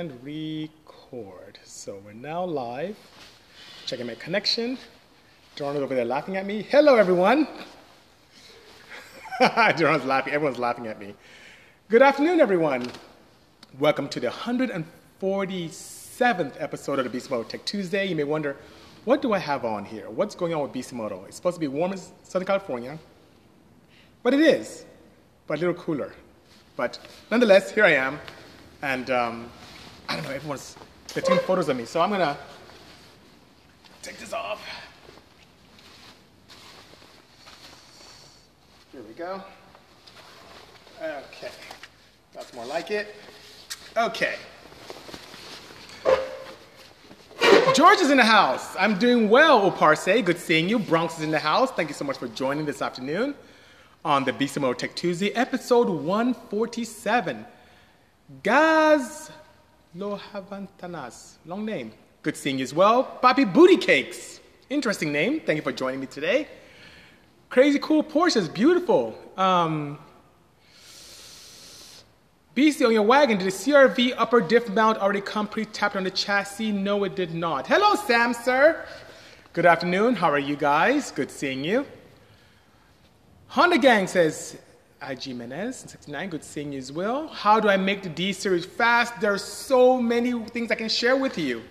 and record. So we're now live. Checking my connection. Is over there laughing at me. Hello, everyone. Dawn's laughing. Everyone's laughing at me. Good afternoon, everyone. Welcome to the 147th episode of the Bisimoto Tech Tuesday. You may wonder, what do I have on here? What's going on with Bisimoto? It's supposed to be warm in Southern California, but it is, but a little cooler. But nonetheless, here I am, and um, I don't know, everyone's taking photos of me, so I'm gonna take this off. Here we go. Okay, that's more like it. Okay. George is in the house. I'm doing well, Oparse. Good seeing you. Bronx is in the house. Thank you so much for joining this afternoon on the Bisimoto Tech Tuesday, episode 147. Lohavantanas. Long name. Good seeing you as well. Papi Booty Cakes. Interesting name. Thank you for joining me today. Crazy cool Porsches. Beautiful. Um, BC on your wagon, did the CRV upper diff mount already come pre-tapped on the chassis? No, it did not. Hello, Sam, sir. Good afternoon. How are you guys? Good seeing you. Honda Gang says, IG Menez, 69, good seeing you as well. How do I make the D series fast? There are so many things I can share with you.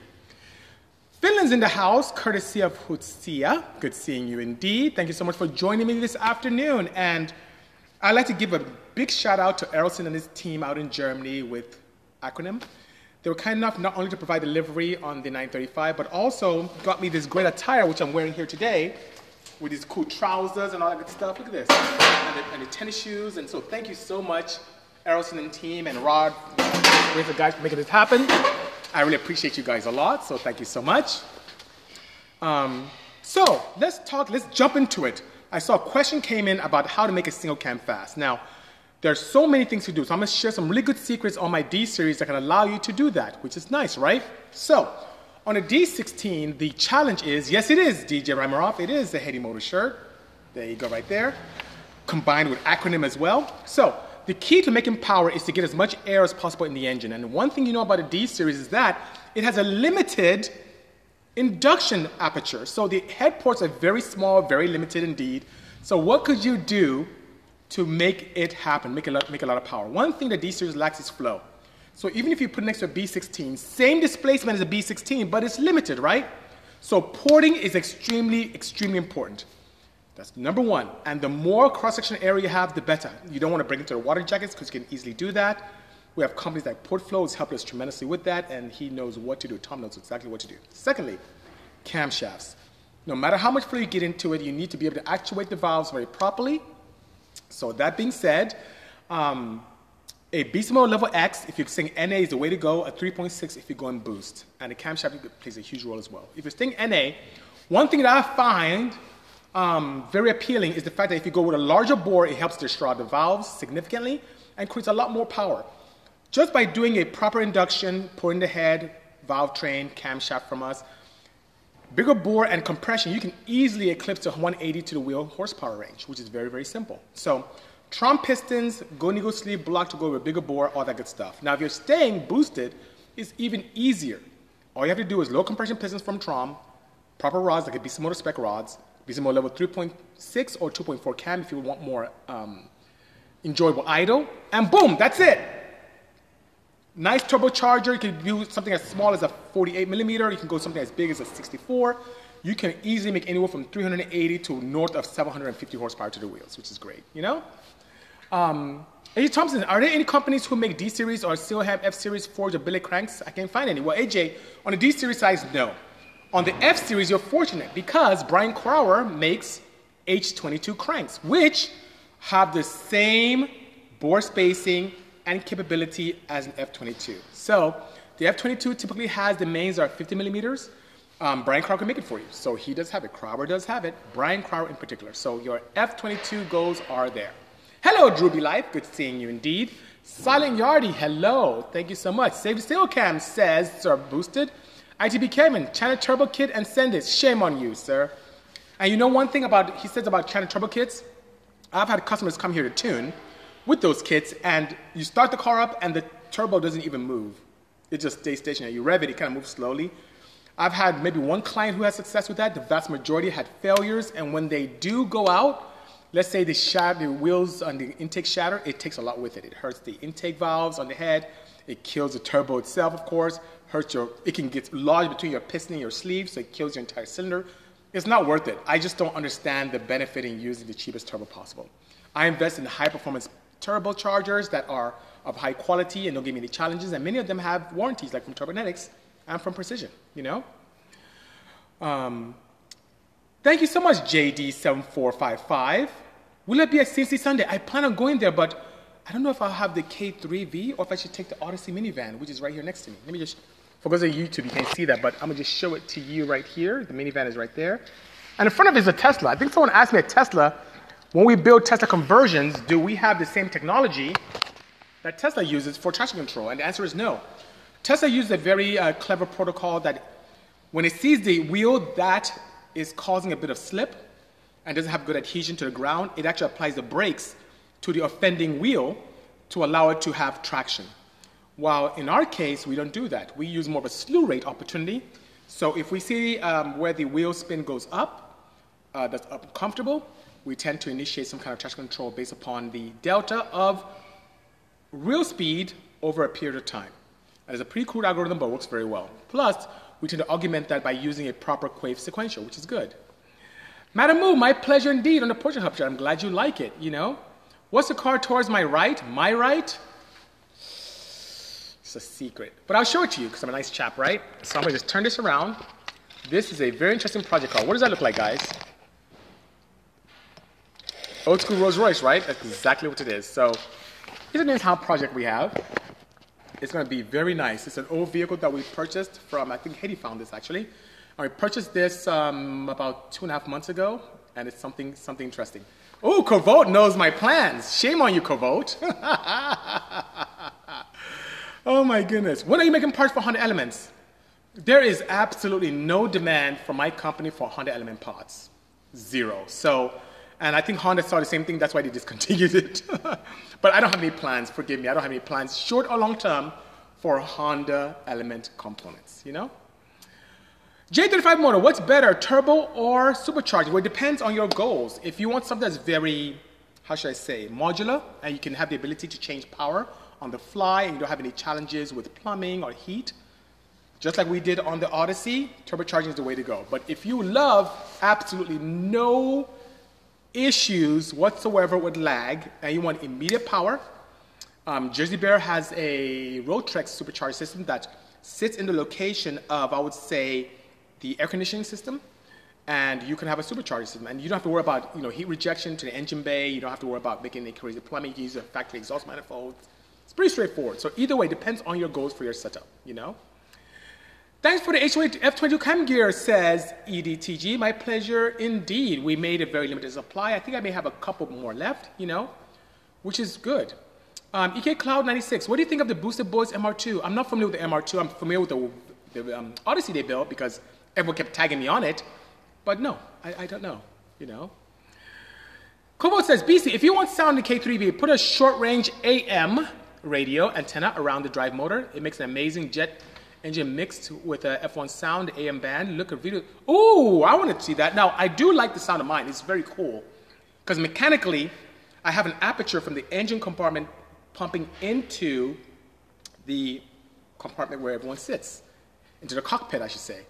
Finland's in the house, courtesy of Hutsia. Good seeing you indeed. Thank you so much for joining me this afternoon. And I'd like to give a big shout out to Errolson and his team out in Germany with Acronym. They were kind enough not only to provide delivery on the 935, but also got me this great attire, which I'm wearing here today, with these cool trousers and all that good stuff. Look at this. And the, and the tennis shoes. And so thank you so much, Errolson and team, and Rod, with the guys for making this happen. I really appreciate you guys a lot, so thank you so much. Um, so let's talk, let's jump into it. I saw a question came in about how to make a single cam fast. Now, there's so many things to do, so I'm gonna share some really good secrets on my D series that can allow you to do that, which is nice, right? So, on a D16, the challenge is, yes it is DJ Ramiroff, it is the Heady Motor shirt. There you go right there. Combined with acronym as well. So, the key to making power is to get as much air as possible in the engine. And one thing you know about a D series is that it has a limited induction aperture. So the head ports are very small, very limited indeed. So what could you do to make it happen, make a lot, make a lot of power? One thing that D-Series lacks is flow. So even if you put next to a B16, same displacement as a B16, but it's limited, right? So porting is extremely, extremely important. That's number one. And the more cross-section area you have, the better. You don't want to break into the water jackets because you can easily do that. We have companies like Portflow has helped us tremendously with that, and he knows what to do. Tom knows exactly what to do. Secondly, camshafts. No matter how much flow you get into it, you need to be able to actuate the valves very properly. So that being said, um, a Bisimoto level X, if you're saying NA is the way to go, a 3.6 if you're going boost. And the camshaft plays a huge role as well. If you're saying NA, one thing that I find um, very appealing is the fact that if you go with a larger bore, it helps to the valves significantly and creates a lot more power. Just by doing a proper induction, pulling the head, valve train, camshaft from us, bigger bore and compression, you can easily eclipse the 180 to the wheel horsepower range, which is very, very simple. So Trom pistons, Golden Eagle sleeve block to go with a bigger bore, all that good stuff. Now, if you're staying boosted, it's even easier. All you have to do is low compression pistons from Trom, proper rods like a motor spec rods, Bisimoto level 3.6 or 2.4 cam if you want more um, enjoyable idle, and boom, that's it. Nice turbocharger. You can use something as small as a 48 millimeter. You can go something as big as a 64. You can easily make anywhere from 380 to north of 750 horsepower to the wheels, which is great, you know? Um, AJ Thompson, are there any companies who make D series or still have F series forged or billet cranks? I can't find any. Well, AJ, on the D series size, no. On the F series, you're fortunate because Brian Crower makes H22 cranks, which have the same bore spacing and capability as an F-22. So the F-22 typically has the mains are 50 millimeters. Um, Brian Crower can make it for you. So he does have it. Crower does have it. Brian Crower in particular. So your F-22 goals are there. Hello, Drewby Life. Good seeing you indeed. Silent Yardy, hello. Thank you so much. Save the Cam says, sir, boosted. ITB Kevin, China Turbo Kit and send it. Shame on you, sir. And you know one thing about, he says about China Turbo Kits? I've had customers come here to tune with those kits, and you start the car up, and the turbo doesn't even move. It just stays stationary. You rev it, it kind of moves slowly. I've had maybe one client who has success with that. The vast majority had failures, and when they do go out, let's say the, shatter, the wheels on the intake shatter, it takes a lot with it. It hurts the intake valves on the head. It kills the turbo itself, of course. Hurts your. It can get lodged between your piston and your sleeve, so it kills your entire cylinder. It's not worth it. I just don't understand the benefit in using the cheapest turbo possible. I invest in high performance turbochargers that are of high quality and don't give me any challenges, and many of them have warranties, like from Turbonetics and from Precision. You know. Um, thank you so much, JD7455. Will it be at CNC Sunday? I plan on going there, but I don't know if I'll have the K3V or if I should take the Odyssey minivan, which is right here next to me. Let me just, for those of YouTube, you can't see that, but I'm gonna just show it to you right here. The minivan is right there. And in front of it is a Tesla. I think someone asked me at Tesla, when we build Tesla conversions, do we have the same technology that Tesla uses for traction control? And the answer is no. Tesla uses a very uh, clever protocol that when it sees the wheel that is causing a bit of slip and doesn't have good adhesion to the ground, it actually applies the brakes to the offending wheel to allow it to have traction. While in our case, we don't do that. We use more of a slew rate opportunity. So if we see um, where the wheel spin goes up, uh, that's uncomfortable, we tend to initiate some kind of traction control based upon the delta of real speed over a period of time. And it's a pretty cool algorithm, but works very well. Plus, we tend to augment that by using a proper Quaife sequential, which is good. Madam Moo, my pleasure indeed on the Porsche Hub Chat. I'm glad you like it, you know? What's the car towards my right? My right? It's a secret. But I'll show it to you because I'm a nice chap, right? So I'm going to just turn this around. This is a very interesting project car. What does that look like, guys? Old school Rolls Royce, right? That's exactly what it is. So here's an in-house project we have. It's going to be very nice. It's an old vehicle that we purchased from, I think Haiti found this actually. I purchased this um, about two and a half months ago, and it's something, something interesting. Oh, Kovolt knows my plans. Shame on you, Kovolt. oh my goodness. When are you making parts for Honda Elements? There is absolutely no demand from my company for Honda Element parts. Zero. So, and I think Honda saw the same thing, that's why they discontinued it. but I don't have any plans, forgive me, I don't have any plans, short or long term, for Honda Element components, you know? J35 motor, what's better, turbo or supercharged? Well, it depends on your goals. If you want something that's very, how should I say, modular, and you can have the ability to change power on the fly, and you don't have any challenges with plumbing or heat, just like we did on the Odyssey, turbocharging is the way to go. But if you love absolutely no issues whatsoever with lag, and you want immediate power, um, Jersey Bear has a Rotrex supercharged system that sits in the location of, I would say, the air conditioning system, and you can have a supercharger system. And you don't have to worry about you know, heat rejection to the engine bay. You don't have to worry about making any crazy plumbing. You can use a factory exhaust manifold. It's pretty straightforward. So either way, depends on your goals for your setup, you know? Thanks for the F22 cam gear, says EDTG. My pleasure indeed. We made a very limited supply. I think I may have a couple more left, you know, which is good. Um, EK Cloud 96, what do you think of the Boosted Boys MR2? I'm not familiar with the MR2. I'm familiar with the, the um, Odyssey they built because everyone kept tagging me on it. But no, I, I don't know, you know. Kobo says, BC, if you want sound in the K3V, put a short range AM radio antenna around the drive motor. It makes an amazing jet engine mixed with a F1 sound AM band. Look at video. Ooh, I want to see that. Now, I do like the sound of mine. It's very cool. Because mechanically, I have an aperture from the engine compartment pumping into the compartment where everyone sits, into the cockpit, I should say.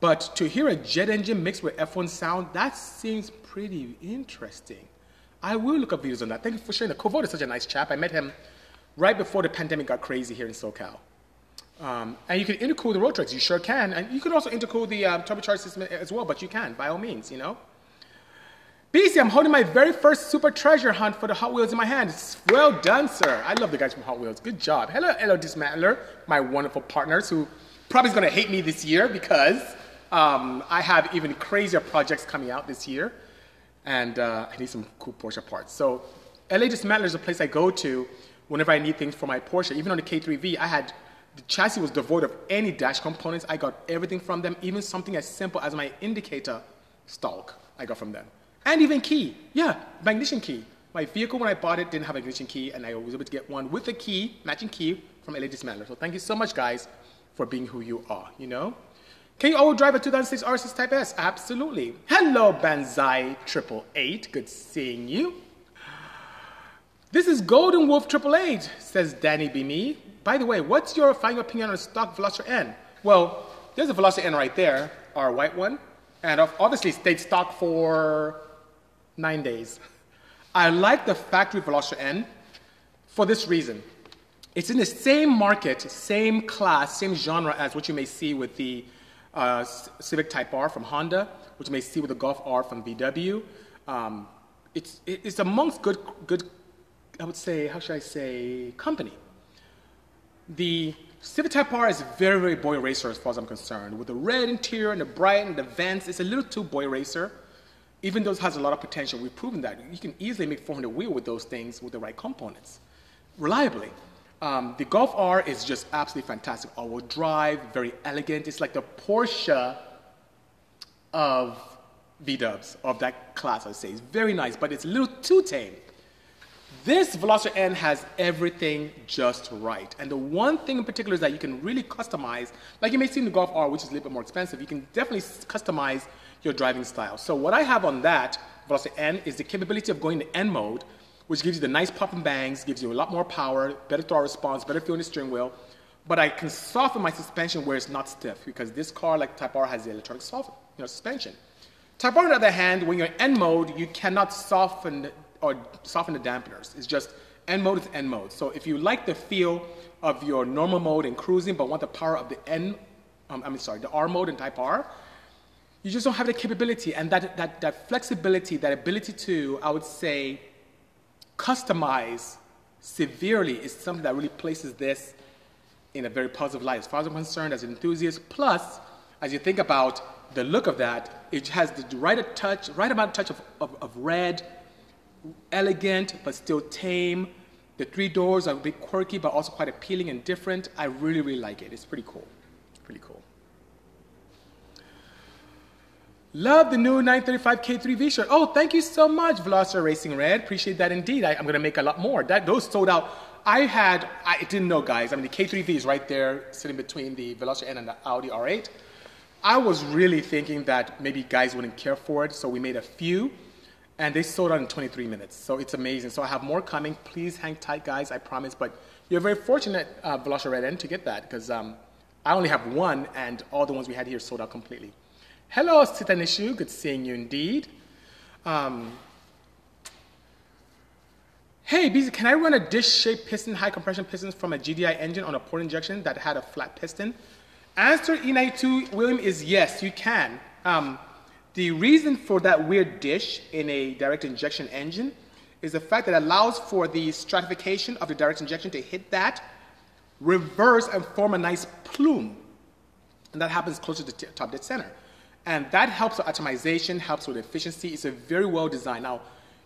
But to hear a jet engine mixed with F1 sound, that seems pretty interesting. I will look up videos on that. Thank you for sharing. Kovolt is such a nice chap. I met him right before the pandemic got crazy here in SoCal. Um, and you can intercool the Rotrex, you sure can. And you can also intercool the um, turbocharged system as well, but you can, by all means, you know. BC, I'm holding my very first super treasure hunt for the Hot Wheels in my hand. Well done, sir. I love the guys from Hot Wheels. Good job. Hello, hello, Dismantler, my wonderful partners who probably is going to hate me this year because um, I have even crazier projects coming out this year, and uh, I need some cool Porsche parts. So LA Dismantler is a place I go to whenever I need things for my Porsche. Even on the K3V, I had the chassis was devoid of any dash components. I got everything from them, even something as simple as my indicator stalk. I got from them, and even key. Yeah, my ignition key. My vehicle when I bought it didn't have an ignition key, and I was able to get one with a key, matching key from LA Dismantler. So thank you so much, guys, for being who you are, you know? Can you all drive a 2006 R6 Type S? Absolutely. Hello, Banzai Triple Eight. Good seeing you. This is Golden Wolf Triple Eight, says Danny B. Me. By the way, what's your final opinion on stock Veloster N? Well, there's a Veloster N right there, our white one, and obviously stayed stock for nine days. I like the factory Veloster N for this reason. It's in the same market, same class, same genre as what you may see with the uh, Civic Type R from Honda, which you may see with the Golf R from VW. Um, it's, it's amongst good, good, I would say, how should I say, company. The Civic Type R is very, very boy racer as far as I'm concerned. With the red interior and the bright and the vents, it's a little too boy racer. Even though it has a lot of potential, we've proven that. You can easily make 400 wheel with those things with the right components, reliably. Um, the Golf R is just absolutely fantastic. All-wheel drive, very elegant. It's like the Porsche of V-dubs, of that class, I'd say. It's very nice, but it's a little too tame. This Veloster N has everything just right. And the one thing in particular is that you can really customize, like you may see in the Golf R, which is a little bit more expensive, you can definitely customize your driving style. So what I have on that Veloster N is the capability of going to N mode, which gives you the nice pop and bangs, gives you a lot more power, better throttle response, better feel in the steering wheel. But I can soften my suspension where it's not stiff because this car, like Type R, has the electronic soft, you know, suspension. Type R, on the other hand, when you're in N mode, you cannot soften or soften the dampeners. It's just N mode is N mode. So if you like the feel of your normal mode and cruising, but want the power of the N, um, I mean, sorry, the R mode and Type R, you just don't have the capability and that, that, that flexibility, that ability to, I would say, customize severely is something that really places this in a very positive light. As far as I'm concerned, as an enthusiast, plus, as you think about the look of that, it has the right touch, right amount of touch of, of, of red, elegant but still tame. The three doors are a bit quirky but also quite appealing and different. I really, really like it. It's pretty cool. Pretty cool. Love the new 935 K3 V shirt. Oh, thank you so much, Veloster Racing Red. Appreciate that indeed. I, am going to make a lot more. That Those sold out. I had, I didn't know, guys. I mean, the K3V is right there sitting between the Veloster N and the Audi R8. I was really thinking that maybe guys wouldn't care for it, so we made a few, and they sold out in 23 minutes. So it's amazing. So I have more coming. Please hang tight, guys. I promise. But you're very fortunate, uh, Veloster Red N, to get that because um, I only have one, and all the ones we had here sold out completely. Hello, Sitanishu. Good seeing you indeed. Um, hey, BZ, can I run a dish-shaped piston, high compression pistons from a GDI engine on a port injection that had a flat piston? Answer E92, William, is yes, you can. Um, the reason for that weird dish in a direct injection engine is the fact that it allows for the stratification of the direct injection to hit that, reverse, and form a nice plume. And that happens closer to the top dead center. And that helps with atomization, helps with efficiency. It's a very well designed. Now,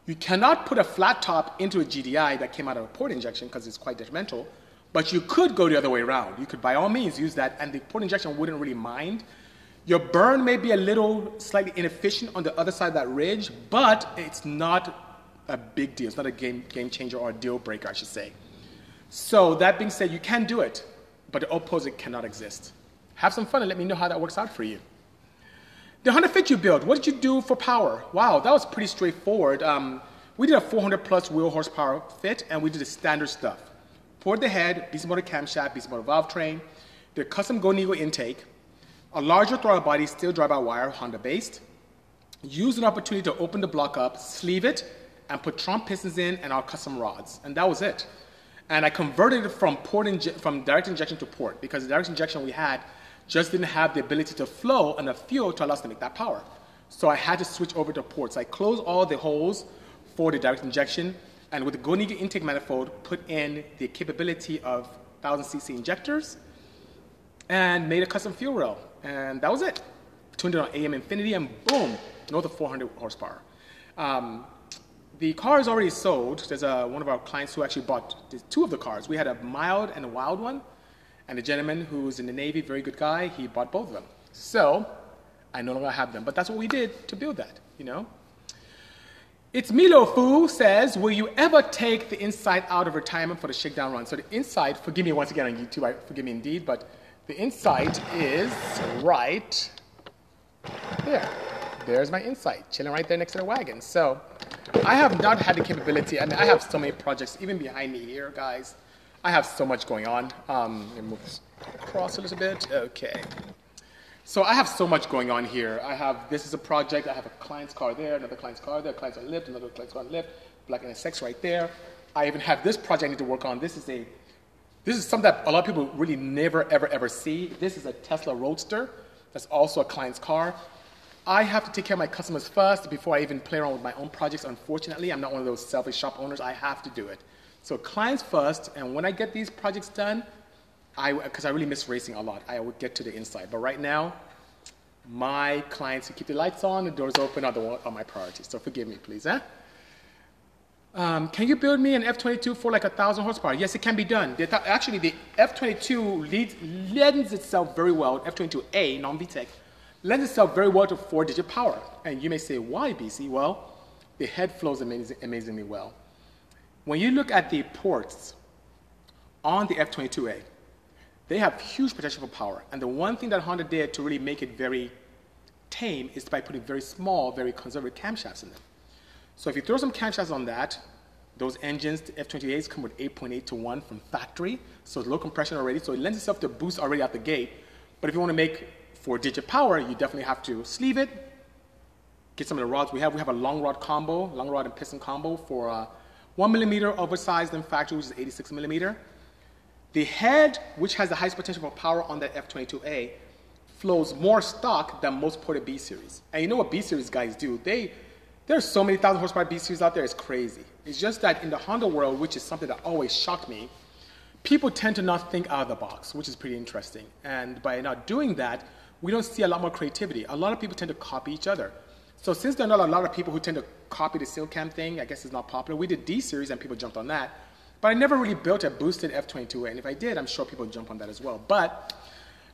you cannot put a flat top into a GDI that came out of a port injection because it's quite detrimental, but you could go the other way around. You could, by all means, use that, and the port injection wouldn't really mind. Your burn may be a little slightly inefficient on the other side of that ridge, but it's not a big deal. It's not a game, game changer or a deal breaker, I should say. So, that being said, you can do it, but the opposite cannot exist. Have some fun and let me know how that works out for you. The Honda Fit you built, what did you do for power? Wow, that was pretty straightforward. Um, we did a 400 plus wheel horsepower fit, and we did the standard stuff. Poured the head, Bisimoto camshaft, Bisimoto valve train, the custom Gonigo intake, a larger throttle body, still drive-by-wire, Honda based. Used an opportunity to open the block up, sleeve it, and put Trump pistons in and our custom rods, and that was it. And I converted it from port from direct injection to port because the direct injection we had just didn't have the ability to flow enough fuel to allow us to make that power. So I had to switch over to ports. I closed all the holes for the direct injection, and with the Goniga intake manifold, put in the capability of 1000 cc injectors, and made a custom fuel rail. And that was it. Tuned it on AEM Infinity, and boom, north of 400 horsepower. Um, the car is already sold. There's a, one of our clients who actually bought two of the cars. We had a mild and a wild one. And a gentleman who was in the Navy, very good guy, he bought both of them. So I no longer have them. But that's what we did to build that, you know? It's Milo Fu says, Will you ever take the Insight out of retirement for the shakedown run? So the Insight, forgive me once again on YouTube, I, forgive me indeed, but the inside is right there. There's my insight, chilling right there next to the wagon. So I have not had the capability, I mean, I have so many projects, even behind me here, guys. I have so much going on. Um, let me move this across a little bit. Okay. So I have so much going on here. I have, this is a project, I have a client's car there, another client's car there, client's on lift, another client's on lift, black and sex right there. I even have this project I need to work on. This is a, this is something that a lot of people really never, ever, ever see. This is a Tesla Roadster. That's also a client's car. I have to take care of my customers first before I even play around with my own projects. Unfortunately, I'm not one of those selfish shop owners. I have to do it. So clients first, and when I get these projects done, I because I really miss racing a lot, I would get to the Insight. But right now, my clients who keep the lights on, the doors open are, the, are my priorities. So forgive me, please. Um, can you build me an F-22 for like a thousand horsepower? Yes, it can be done. The, actually, the F-22 leads, lends itself very well. F-22A, non-VTEC, lends itself very well to four-digit power. And you may say, why, BC? Well, the head flows amazing, amazingly well. When you look at the ports on the F-22A, they have huge potential for power. And the one thing that Honda did to really make it very tame is by putting very small, very conservative camshafts in them. So if you throw some camshafts on that, those engines, the F-28s come with 8.8 to 1 from factory, so it's low compression already, so it lends itself to boost already out the gate. But if you want to make four-digit power, you definitely have to sleeve it, get some of the rods we have. We have a long rod combo, long rod and piston combo for uh, one millimeter oversized than factory, which is 86 millimeter. The head, which has the highest potential for power on that F22A, flows more stock than most ported B series. And you know what B series guys do? They there's so many thousand horsepower B series out there, it's crazy. It's just that in the Honda world, which is something that always shocked me, people tend to not think out of the box, which is pretty interesting. And by not doing that, we don't see a lot more creativity. A lot of people tend to copy each other. So since there are not a lot of people who tend to copy the Silcam thing, I guess it's not popular. We did D series and people jumped on that. But I never really built a boosted F-22A, and if I did, I'm sure people would jump on that as well. But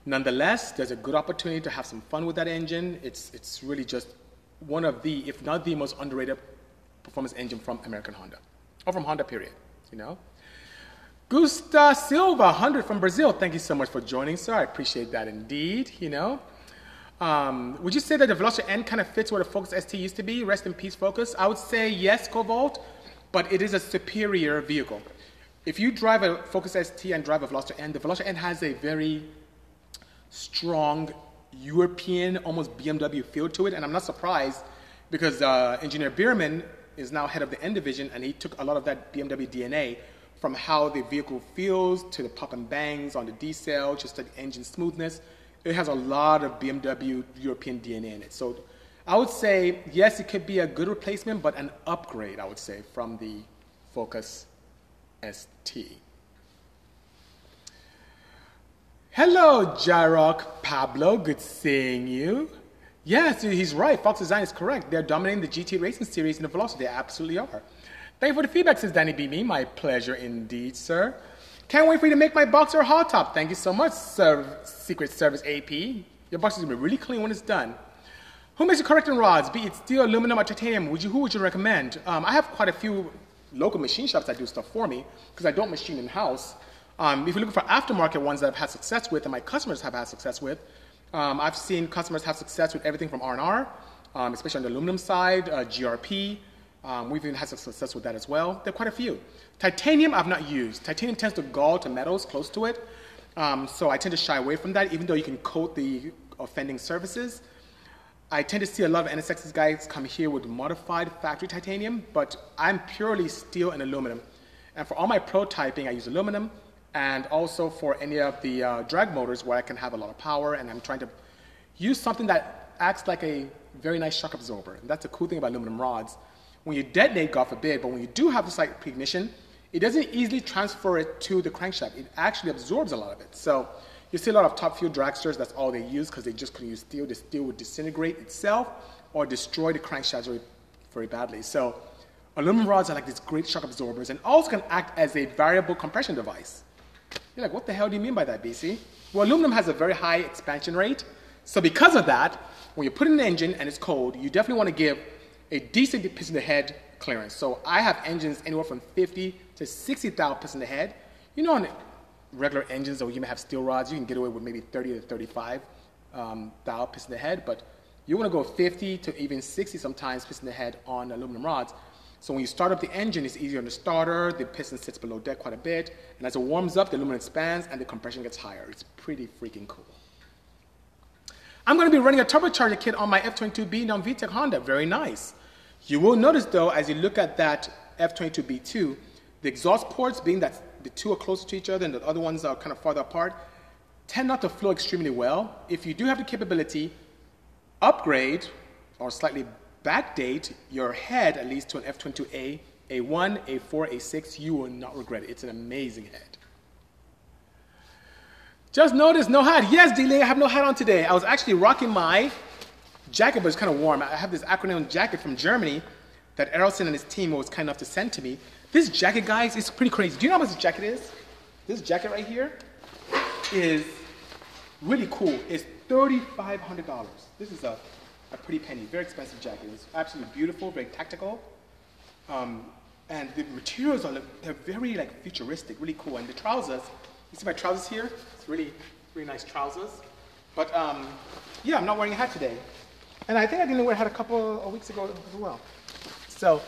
nonetheless, there's a good opportunity to have some fun with that engine. It's, it's really just one of the, if not the most underrated performance engine from American Honda, or from Honda period, you know? Gusta Silva, 100 from Brazil. Thank you so much for joining, sir. I appreciate that indeed, you know? Um, would you say that the Veloster N kind of fits where the Focus ST used to be? Rest in peace, Focus. I would say yes, Cobalt, but it is a superior vehicle. If you drive a Focus ST and drive a Veloster N, the Veloster N has a very strong European, almost BMW feel to it, and I'm not surprised because uh, engineer Biermann is now head of the N division, and he took a lot of that BMW DNA from how the vehicle feels to the pop and bangs on the D cell, just the engine smoothness. It has a lot of BMW European DNA in it. So I would say, yes, it could be a good replacement, but an upgrade, I would say, from the Focus ST. Hello, Jarok Pablo. Good seeing you. Yes, he's right. Fox Design is correct. They're dominating the GT Racing Series in the velocity. They absolutely are. Thank you for the feedback, says Danny B. Me. My pleasure indeed, sir. Can't wait for you to make my boxer hot top. Thank you so much, Sir Secret Service AP. Your box is going to be really clean when it's done. Who makes the connecting rods, be it steel, aluminum, or titanium? Would you, who would you recommend? Um, I have quite a few local machine shops that do stuff for me because I don't machine in house. Um, if you're looking for aftermarket ones that I've had success with and my customers have had success with, um, I've seen customers have success with everything from R&R, um, especially on the aluminum side, uh, GRP. Um, we've even had some success with that as well. There are quite a few. Titanium I've not used. Titanium tends to gall to metals close to it, um, so I tend to shy away from that, even though you can coat the offending surfaces. I tend to see a lot of NSX's guys come here with modified factory titanium, but I'm purely steel and aluminum. And for all my prototyping, I use aluminum, and also for any of the uh, drag motors where I can have a lot of power, and I'm trying to use something that acts like a very nice shock absorber. And that's the cool thing about aluminum rods. When you detonate, God forbid, but when you do have this like ignition, it doesn't easily transfer it to the crankshaft. It actually absorbs a lot of it. So you see a lot of top fuel dragsters, that's all they use because they just couldn't use steel. The steel would disintegrate itself or destroy the crankshaft very, very badly. So aluminum rods are like these great shock absorbers and also can act as a variable compression device. You're like, what the hell do you mean by that, BC? Well, aluminum has a very high expansion rate. So because of that, when you put in an engine and it's cold, you definitely want to give a decent piston to head clearance. So I have engines anywhere from 50 to 60,000 piston head. You know, on regular engines, or you may have steel rods, you can get away with maybe 30 to 35 um, thou piston head, but you want to go 50 to even 60 sometimes piston head on aluminum rods. So when you start up the engine, it's easier on the starter, the piston sits below deck quite a bit, and as it warms up, the aluminum expands and the compression gets higher. It's pretty freaking cool. I'm going to be running a turbocharger kit on my F22B non VTEC Honda. Very nice. You will notice though, as you look at that F22B2, the exhaust ports, being that the two are closer to each other and the other ones are kind of farther apart, tend not to flow extremely well. If you do have the capability, upgrade or slightly backdate your head at least to an F22A, A1, A4, A6, you will not regret it. It's an amazing head. Just notice no hat. Yes, D-Ling, I have no hat on today. I was actually rocking my jacket, but it's kind of warm. I have this acronym jacket from Germany that Errolson and his team was kind enough to send to me. This jacket, guys, is pretty crazy. Do you know how much this jacket is? This jacket right here is really cool. It's $3,500. This is a a pretty penny, very expensive jacket. It's absolutely beautiful, very tactical. Um, and the materials are they're very like futuristic, really cool. And the trousers, you see my trousers here? It's really, really nice trousers. But um, yeah, I'm not wearing a hat today. And I think I didn't wear a hat a couple of weeks ago as well. So,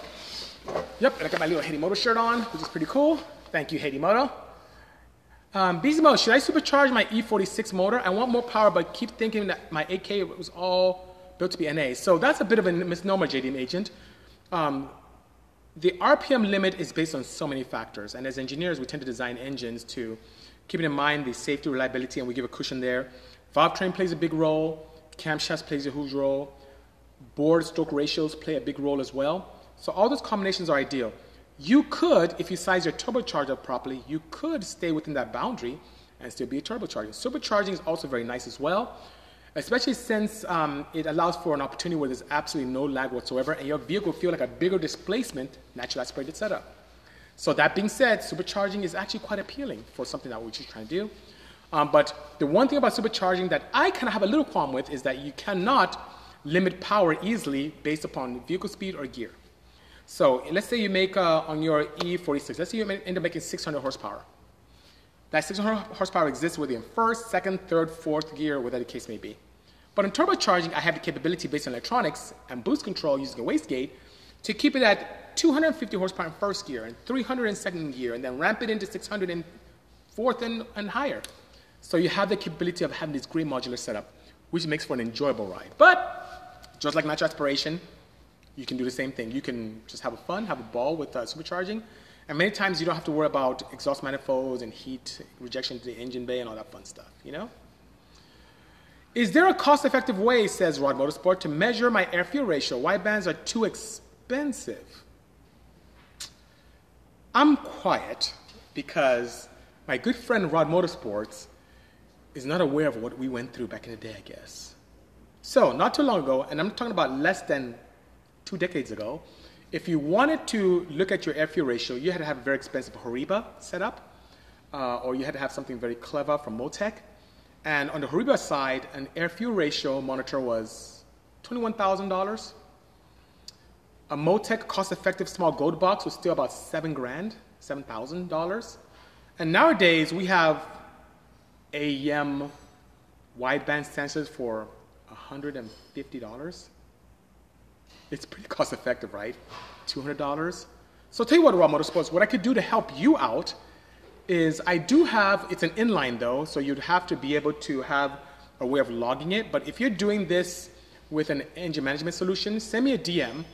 yep, and I got my little Haiti Moto shirt on, which is pretty cool. Thank you, Haiti Moto. Um, BZMO, should I supercharge my E46 motor? I want more power, but keep thinking that my AK was all built to be NA. So that's a bit of a misnomer, JDM agent. Um, the RPM limit is based on so many factors, and as engineers, we tend to design engines to keep in mind the safety, reliability, and we give a cushion there. Valve train plays a big role, camshafts plays a huge role, Bore stroke ratios play a big role as well. So all those combinations are ideal. You could, if you size your turbocharger properly, you could stay within that boundary and still be a turbocharger. Supercharging is also very nice as well especially since um, it allows for an opportunity where there's absolutely no lag whatsoever and your vehicle feel like a bigger displacement, naturally aspirated setup. So that being said, supercharging is actually quite appealing for something that we're just trying to do. Um, but the one thing about supercharging that I kind of have a little qualm with is that you cannot limit power easily based upon vehicle speed or gear. So let's say you make uh, on your E46, let's say you end up making 600 horsepower. That 600 horsepower exists within first, second, third, fourth gear, whatever the case may be. But in turbocharging, I have the capability based on electronics and boost control using a wastegate to keep it at 250 horsepower in first gear and 300 in second gear, and then ramp it into 600 in fourth and, and higher. So you have the capability of having this great modular setup, which makes for an enjoyable ride. But just like natural aspiration, you can do the same thing. You can just have a fun, have a ball with uh, supercharging, and many times you don't have to worry about exhaust manifolds and heat rejection to the engine bay and all that fun stuff, you know? Is there a cost effective way, says Rod Motorsport, to measure my air fuel ratio? Wide bands are too expensive. I'm quiet because my good friend Rod Motorsports is not aware of what we went through back in the day, I guess. So, not too long ago, and I'm talking about less than two decades ago, if you wanted to look at your air fuel ratio, you had to have a very expensive Horiba setup, uh, or you had to have something very clever from Motec. And on the Horiba side, an air fuel ratio monitor was $21,000. A Motec cost-effective small gold box was still about seven grand, $7,000. And nowadays, we have AEM wideband sensors for $150 it's pretty cost effective, right? $200. So tell you what, Raw Motorsports, what I could do to help you out is I do have, it's an inline though, so you'd have to be able to have a way of logging it. But if you're doing this with an engine management solution, send me a DM.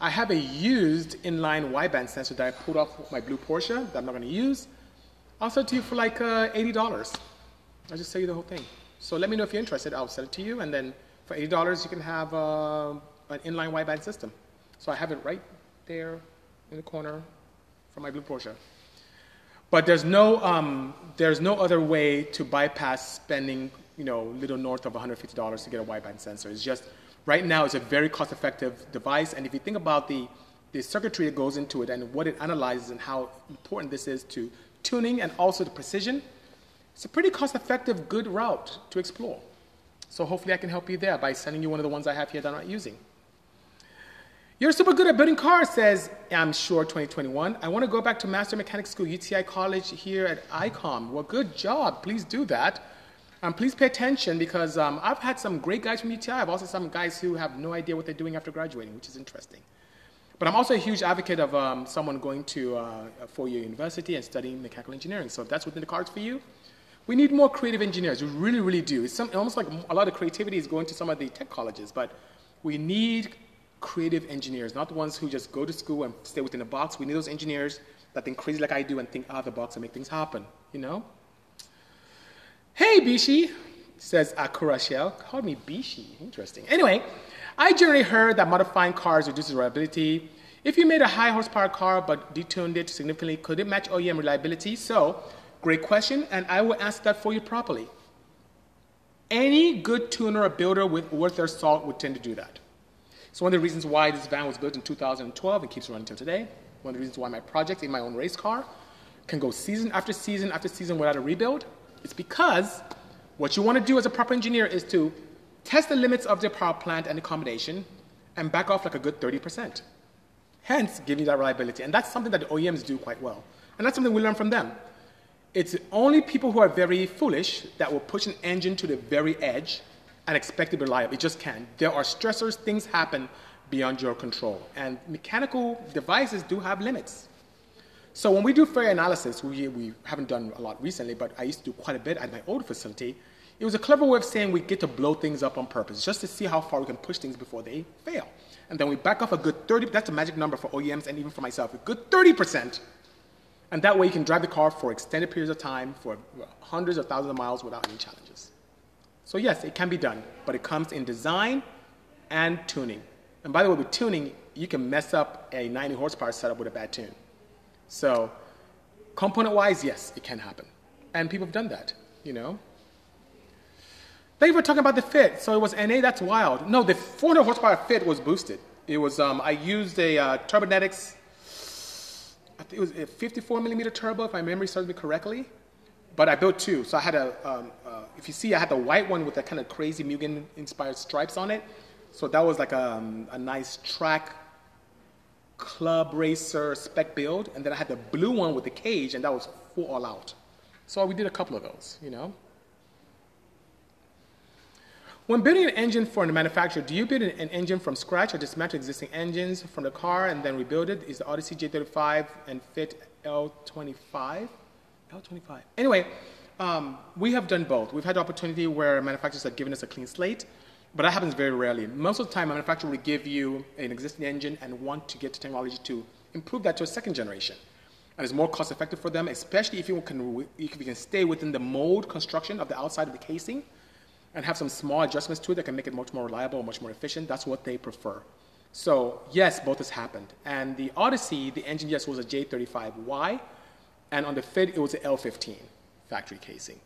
I have a used inline wideband sensor that I pulled off my blue Porsche that I'm not going to use. I'll sell it to you for like uh, $80. I'll just sell you the whole thing. So let me know if you're interested. I'll sell it to you, and then for $80 you can have uh, an inline wideband system. So I have it right there in the corner for my blue Porsche. But there's no, um, there's no other way to bypass spending, you know, little north of $150 to get a wideband sensor. It's just, right now, it's a very cost-effective device. And if you think about the, the circuitry that goes into it and what it analyzes and how important this is to tuning and also the precision, it's a pretty cost-effective, good route to explore. So hopefully I can help you there by sending you one of the ones I have here that I'm not using. You're super good at building cars, says I'm sure 2021. I want to go back to Master Mechanics School, UTI College here at ICOM. Well, good job. Please do that. Um, please pay attention because um, I've had some great guys from UTI. I've also some guys who have no idea what they're doing after graduating, which is interesting. But I'm also a huge advocate of um, someone going to uh, a four-year university and studying mechanical engineering. So if that's within the cards for you, we need more creative engineers. We really, really do. It's some, almost like a lot of creativity is going to some of the tech colleges, but we need creative engineers, not the ones who just go to school and stay within a box. We need those engineers that think crazy like I do and think out of the box and make things happen, you know? Hey, Bishi, says Akura Shell. Called me Bishi. Interesting. Anyway, I generally heard that modifying cars reduces reliability. If you made a high horsepower car but detuned it significantly, could it match OEM reliability? So, great question, and I will answer that for you properly. Any good tuner or builder with, worth their salt would tend to do that. So one of the reasons why this van was built in 2012 and keeps running till today, one of the reasons why my project in my own race car can go season after season after season without a rebuild, it's because what you want to do as a proper engineer is to test the limits of the power plant and accommodation and back off like a good 30%. Hence, giving you that reliability. And that's something that the OEMs do quite well. And that's something we learn from them. It's only people who are very foolish that will push an engine to the very edge and expect it to be reliable. It just can't. There are stressors, things happen beyond your control. And mechanical devices do have limits. So when we do failure analysis, we, we haven't done a lot recently, but I used to do quite a bit at my old facility. It was a clever way of saying we get to blow things up on purpose, just to see how far we can push things before they fail. And then we back off a good 30, that's a magic number for OEMs and even for myself, a good 30%. And that way you can drive the car for extended periods of time, for hundreds of thousands of miles without any challenges. So yes, it can be done, but it comes in design and tuning. And by the way, with tuning, you can mess up a 90 horsepower setup with a bad tune. So component-wise, yes, it can happen. And people have done that, you know. They were talking about the fit. So it was NA, that's wild. No, the 400 horsepower fit was boosted. It was, um, I used a uh, Turbonetics, it was a 54 millimeter turbo, if my memory serves me correctly. But I built two. So I had a, um, uh, if you see, I had the white one with the kind of crazy Mugen inspired stripes on it. So that was like a, um, a nice track club racer spec build. And then I had the blue one with the cage, and that was full all out. So we did a couple of those, you know. When building an engine for a manufacturer, do you build an engine from scratch or dismantle existing engines from the car and then rebuild it? Is the Odyssey J35 and Fit L25? L25. Anyway, um, we have done both. We've had the opportunity where manufacturers have given us a clean slate, but that happens very rarely. Most of the time, a manufacturer will give you an existing engine and want to get technology to improve that to a second generation. And it's more cost effective for them, especially if you can, if you can stay within the mold construction of the outside of the casing and have some small adjustments to it that can make it much more reliable, much more efficient. That's what they prefer. So yes, both has happened. And the Odyssey, the engine, yes, was a J35Y, and on the Fit, it was an L15 factory casing.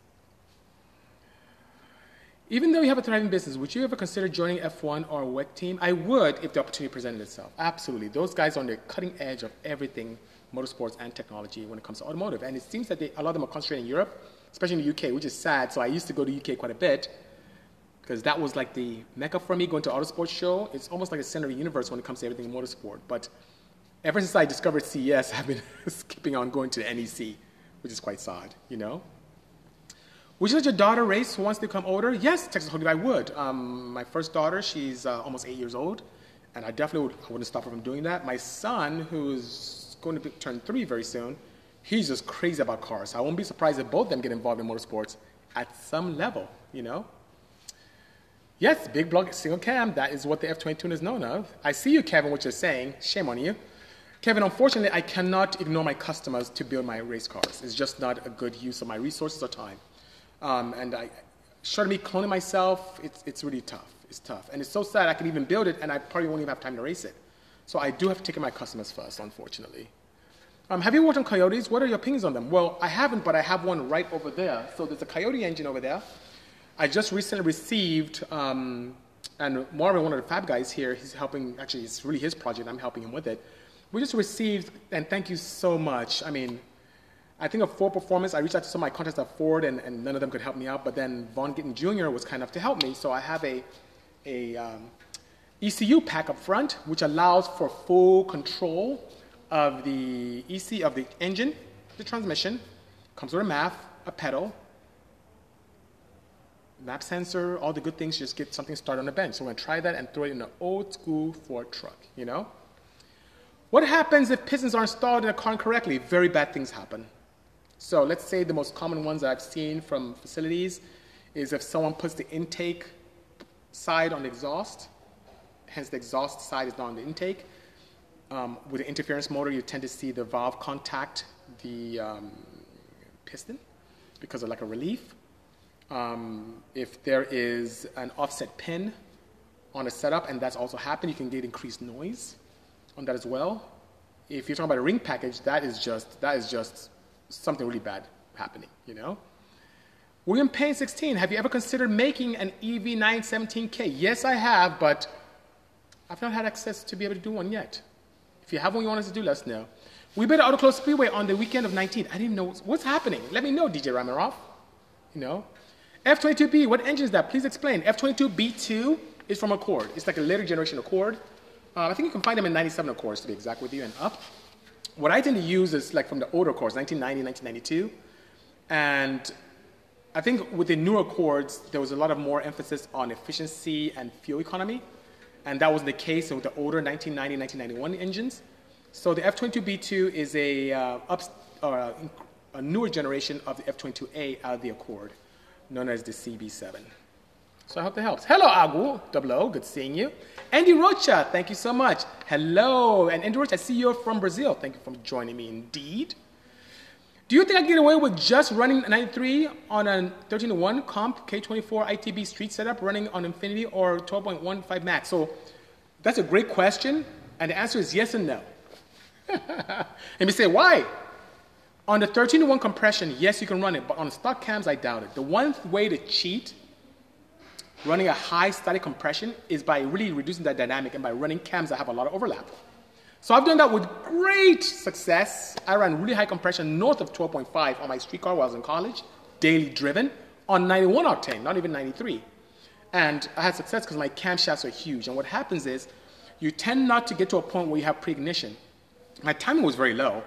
Even though you have a thriving business, would you ever consider joining F1 or a WEC team? I would if the opportunity presented itself. Absolutely. Those guys are on the cutting edge of everything motorsports and technology when it comes to automotive. And it seems that they, a lot of them are concentrated in Europe, especially in the UK, which is sad. So I used to go to UK quite a bit because that was like the mecca for me going to Autosports show. It's almost like a center of the universe when it comes to everything in motorsport. But ever since I discovered CES, I've been skipping on going to NEC, which is quite sad, you know? Would you let your daughter race once they become older? Yes, Texas Hold'em, I would. Um, my first daughter, she's uh, almost eight years old, and I definitely would, I wouldn't stop her from doing that. My son, who's going to be, turn three very soon, he's just crazy about cars. I won't be surprised if both of them get involved in motorsports at some level, you know? Yes, big block single cam, that is what the F-22 is known of. I see you, Kevin, what you're saying. Shame on you. Kevin, unfortunately, I cannot ignore my customers to build my race cars. It's just not a good use of my resources or time. Um, and I, short of me cloning myself, it's, it's really tough. It's tough. And it's so sad I can even build it and I probably won't even have time to race it. So I do have to take my customers first, unfortunately. Um, have you worked on Coyotes? What are your opinions on them? Well, I haven't, but I have one right over there. So there's a Coyote engine over there. I just recently received, um, and Marvin, one of the Fab guys here, he's helping, actually, it's really his project, I'm helping him with it we just received, and thank you so much. I mean, I think of Ford Performance, I reached out to some of my contacts at Ford, and, and none of them could help me out. But then Vaughn Gittin Jr. was kind enough to help me. So I have a, a um, ECU pack up front, which allows for full control of the EC of the engine, the transmission. Comes with a map, a pedal, map sensor, all the good things. Just get something started on the bench. So we're gonna try that and throw it in an old school Ford truck. You know. What happens if pistons are installed in a car incorrectly? Very bad things happen. So let's say the most common ones that I've seen from facilities is if someone puts the intake side on the exhaust, hence the exhaust side is not on the intake. Um, with the interference motor, you tend to see the valve contact the um, piston because of like a relief. Um, if there is an offset pin on a setup, and that's also happened, you can get increased noise on that as well. If you're talking about a ring package, that is just that is just something really bad happening, you know. William Payne 16, have you ever considered making an EV917K? Yes, I have, but I've not had access to be able to do one yet. If you have one you want us to do, let us know. We at Auto Club Speedway on the weekend of 19. I didn't know what's, happening. Let me know, DJ Ramaroff. You know, F22B, what engine is that? Please explain. F22B2 is from Accord. It's like a later generation Accord. Uh, I think you can find them in 97 Accords to be exact with you and up. What I tend to use is like from the older Accords, 1990, 1992. And I think with the newer Accords, there was a lot of more emphasis on efficiency and fuel economy. And that was the case with the older 1990, 1991 engines. So the F22B2 is a, uh, up, uh, a newer generation of the F22A out of the Accord, known as the CB7. So I hope that helps. Hello, Agu, double O, good seeing you. Andy Rocha, thank you so much. Hello, and Andy Rocha, I see you're from Brazil. Thank you for joining me indeed. Do you think I can get away with just running 93 on a 13 to 1 comp K24 ITB street setup running on Infinity or 12.15 max? So that's a great question, and the answer is yes and no. and you say, why? On the 13 to 1 compression, yes, you can run it, but on stock cams, I doubt it. The one way to cheat running a high static compression is by really reducing that dynamic and by running cams that have a lot of overlap. So I've done that with great success. I ran really high compression north of 12.5 on my street car while I was in college, daily driven, on 91 octane, not even 93. And I had success because my camshafts are huge. And what happens is you tend not to get to a point where you have pre-ignition. My timing was very low.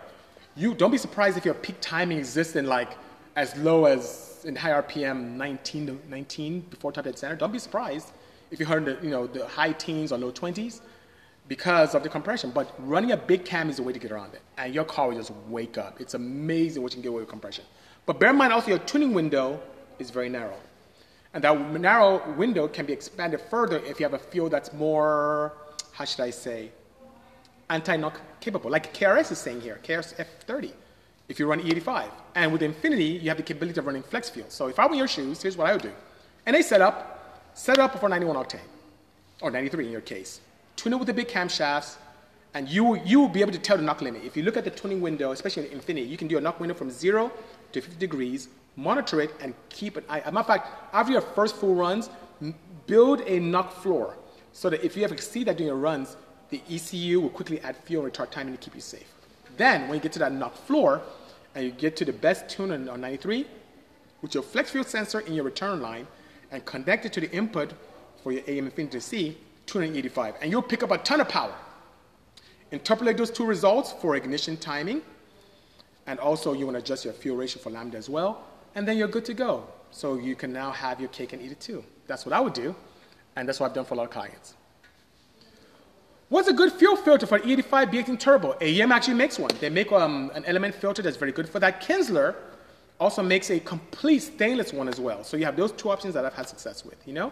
You don't be surprised if your peak timing exists in like as low as in high RPM 19 to 19 before top dead center. Don't be surprised if you heard the you know the high teens or low 20s because of the compression. But running a big cam is the way to get around it, and your car will just wake up. It's amazing what you can get away with compression. But bear in mind also your tuning window is very narrow, and that narrow window can be expanded further if you have a fuel that's more how should I say anti-knock capable, like KRS is saying here, KRS F30 if you run E85. And with Infinity, you have the capability of running flex fuel. So if I were your shoes, here's what I would do. And they set up, set up for 91 octane, or 93 in your case. Tune it with the big camshafts, and you, you will be able to tell the knock limit. If you look at the tuning window, especially in Infinity, you can do a knock window from zero to 50 degrees, monitor it, and keep an eye. As a matter of fact, after your first full runs, build a knock floor so that if you ever exceed that during your runs, the ECU will quickly add fuel and retard timing to keep you safe. Then, when you get to that knock floor, and you get to the best tune on, on 93 with your flex fuel sensor in your return line and connect it to the input for your AEM Infinity C, tuning 85. And you'll pick up a ton of power. Interpolate those two results for ignition timing. And also you want to adjust your fuel ratio for lambda as well. And then you're good to go. So you can now have your cake and eat it too. That's what I would do. And that's what I've done for a lot of clients. What's a good fuel filter for an E85 B18 turbo? AEM actually makes one. They make um, an element filter that's very good for that. Kinsler also makes a complete stainless one as well. So you have those two options that I've had success with, you know?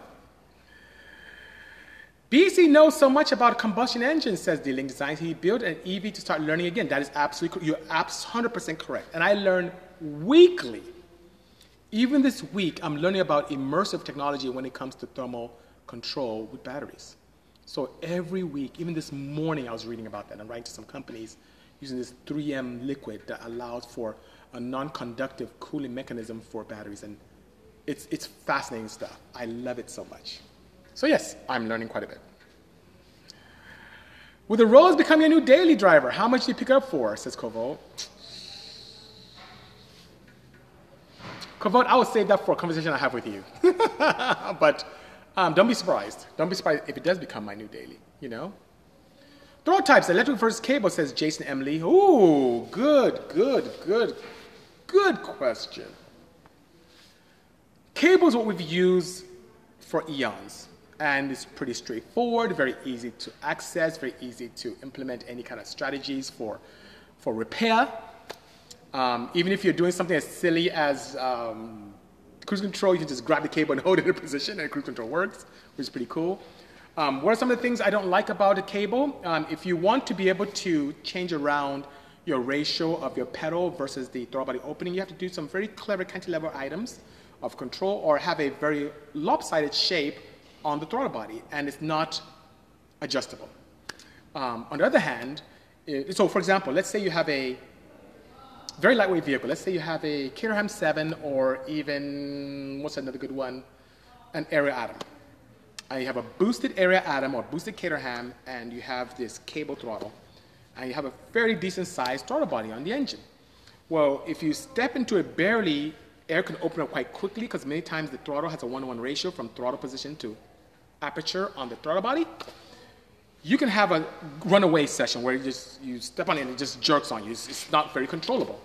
BC knows so much about combustion engines, says D-Link Design. He built an EV to start learning again. That is absolutely, you're 100% correct. And I learn weekly. Even this week, I'm learning about immersive technology when it comes to thermal control with batteries. So every week, even this morning, I was reading about that and writing to some companies using this 3M liquid that allows for a non-conductive cooling mechanism for batteries. And it's, it's fascinating stuff. I love it so much. So yes, I'm learning quite a bit. With the Rolls becoming a new daily driver, how much do you pick up for? Says Kovo. Kovo, I will save that for a conversation I have with you. but um, don't be surprised. Don't be surprised if it does become my new daily. you know? Throw types, electric versus cable, says Jason Emily. Ooh, good, good, good, good question. Cable is what we've used for eons, and it's pretty straightforward, very easy to access, very easy to implement any kind of strategies for, for repair. Um, even if you're doing something as silly as um, cruise control, you can just grab the cable and hold it in position, and cruise control works, which is pretty cool. Um, what are some of the things I don't like about a cable? Um, if you want to be able to change around your ratio of your pedal versus the throttle body opening, you have to do some very clever cantilever items of control or have a very lopsided shape on the throttle body, and it's not adjustable. Um, on the other hand, so for example, let's say you have a very lightweight vehicle. Let's say you have a Caterham 7 or even, what's another good one? An Ariel Atom and you have a boosted Ariel Atom or boosted Caterham, and you have this cable throttle, and you have a fairly decent sized throttle body on the engine. Well, if you step into it barely, air can open up quite quickly because many times the throttle has a one-to-one ratio from throttle position to aperture on the throttle body. You can have a runaway session where you just you step on it and it just jerks on you. It's, it's not very controllable.